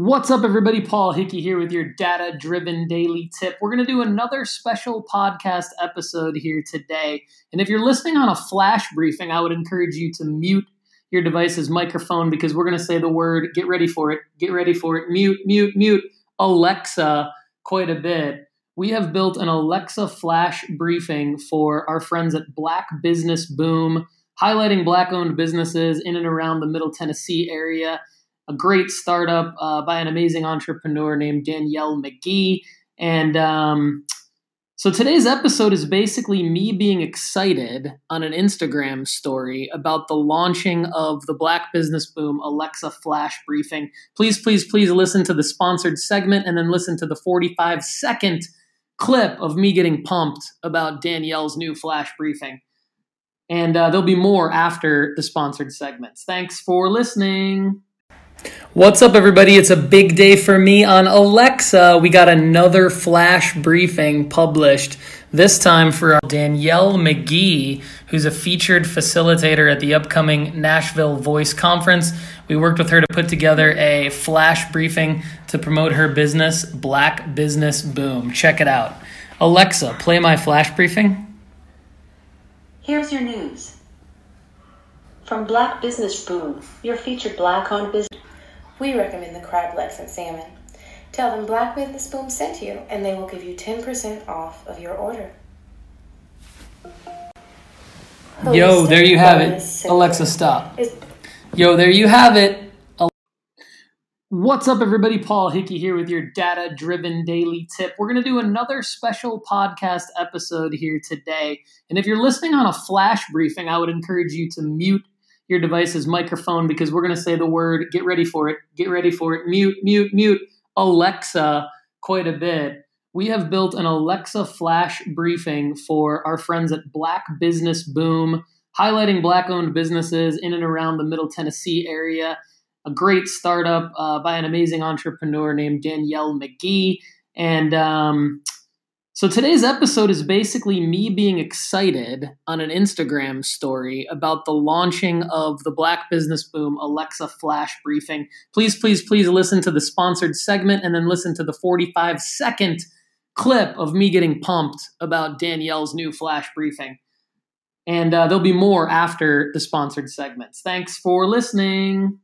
What's up, everybody? Paul Hickey here with your data driven daily tip. We're going to do another special podcast episode here today. And if you're listening on a flash briefing, I would encourage you to mute your device's microphone because we're going to say the word, get ready for it, get ready for it, mute, mute, mute, Alexa quite a bit. We have built an Alexa flash briefing for our friends at Black Business Boom, highlighting black owned businesses in and around the Middle Tennessee area a great startup uh, by an amazing entrepreneur named Danielle McGee. And um, so today's episode is basically me being excited on an Instagram story about the launching of the Black Business Boom Alexa Flash Briefing. Please, please, please listen to the sponsored segment and then listen to the 45 second clip of me getting pumped about Danielle's new flash briefing. And uh, there'll be more after the sponsored segments. Thanks for listening. What's up, everybody? It's a big day for me on Alexa. We got another flash briefing published, this time for Danielle McGee, who's a featured facilitator at the upcoming Nashville Voice Conference. We worked with her to put together a flash briefing to promote her business, Black Business Boom. Check it out. Alexa, play my flash briefing. Here's your news. From Black Business Boom, your featured black owned business. We recommend the crab legs and salmon. Tell them Black Business Boom sent you, and they will give you 10% off of your order. Yo, there you have it. Alexa, stop. Yo, there you have it. What's up, everybody? Paul Hickey here with your data driven daily tip. We're going to do another special podcast episode here today. And if you're listening on a flash briefing, I would encourage you to mute your device's microphone because we're going to say the word, get ready for it, get ready for it, mute, mute, mute, Alexa quite a bit. We have built an Alexa flash briefing for our friends at Black Business Boom, highlighting black owned businesses in and around the Middle Tennessee area. A great startup uh, by an amazing entrepreneur named Danielle McGee. And um, so today's episode is basically me being excited on an Instagram story about the launching of the Black Business Boom Alexa Flash Briefing. Please, please, please listen to the sponsored segment and then listen to the 45 second clip of me getting pumped about Danielle's new flash briefing. And uh, there'll be more after the sponsored segments. Thanks for listening.